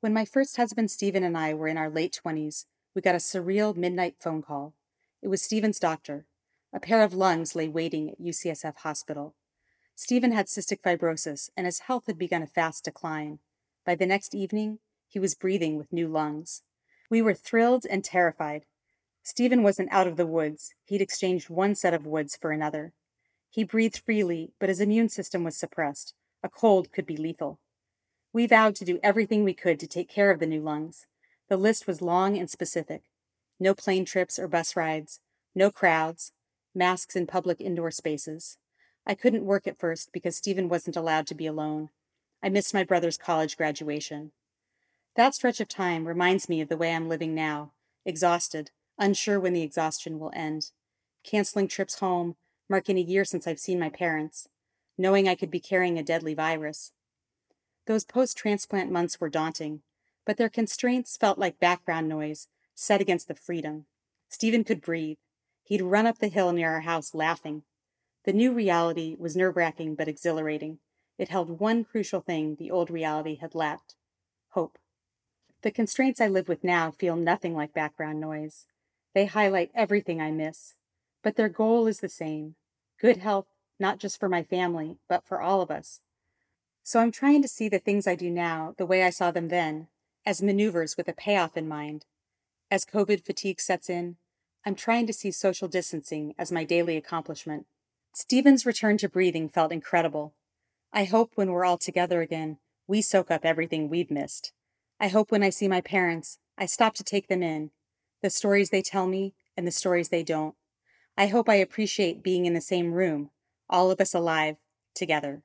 When my first husband Stephen and I were in our late 20s, we got a surreal midnight phone call. It was Stephen's doctor. A pair of lungs lay waiting at UCSF Hospital. Stephen had cystic fibrosis, and his health had begun a fast decline. By the next evening, he was breathing with new lungs. We were thrilled and terrified. Stephen wasn't out of the woods. He'd exchanged one set of woods for another. He breathed freely, but his immune system was suppressed. A cold could be lethal. We vowed to do everything we could to take care of the new lungs. The list was long and specific no plane trips or bus rides, no crowds, masks in public indoor spaces. I couldn't work at first because Stephen wasn't allowed to be alone. I missed my brother's college graduation. That stretch of time reminds me of the way I'm living now, exhausted, unsure when the exhaustion will end, canceling trips home, marking a year since I've seen my parents, knowing I could be carrying a deadly virus. Those post transplant months were daunting, but their constraints felt like background noise set against the freedom. Stephen could breathe. He'd run up the hill near our house laughing. The new reality was nerve wracking but exhilarating. It held one crucial thing the old reality had lacked hope. The constraints I live with now feel nothing like background noise. They highlight everything I miss. But their goal is the same good health, not just for my family, but for all of us. So I'm trying to see the things I do now the way I saw them then, as maneuvers with a payoff in mind. As COVID fatigue sets in, I'm trying to see social distancing as my daily accomplishment. Stephen's return to breathing felt incredible. I hope when we're all together again, we soak up everything we've missed. I hope when I see my parents, I stop to take them in, the stories they tell me and the stories they don't. I hope I appreciate being in the same room, all of us alive, together.